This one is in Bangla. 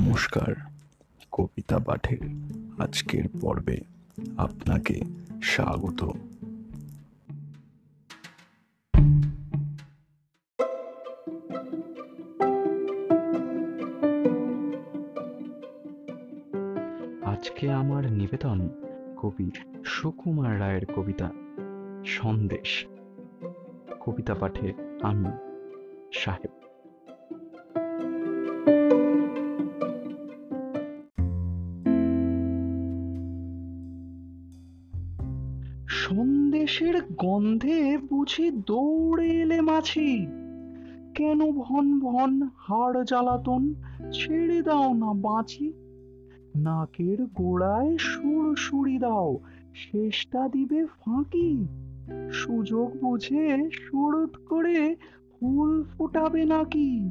নমস্কার, কবিতা পাঠের আজকের পর্বে আপনাকে স্বাগত। আজকে আমার নিবেদন কবি সুকুমার রায়ের কবিতা, সন্দেশ। কবিতা পাঠে আমি, সাহেব। সন্দেশের গন্ধে বুঝি দৌড়ে এলে মাছি কেন ভন ভন হাড় জ্বালাতন, ছেড়ে দাও না বাঁচি। নাকের গোড়ায় সুর সুরি দাও, শেষটা দিবে ফাঁকি। সুযোগ বুঝে সুরত করে ফুল ফোটাবে নাকি।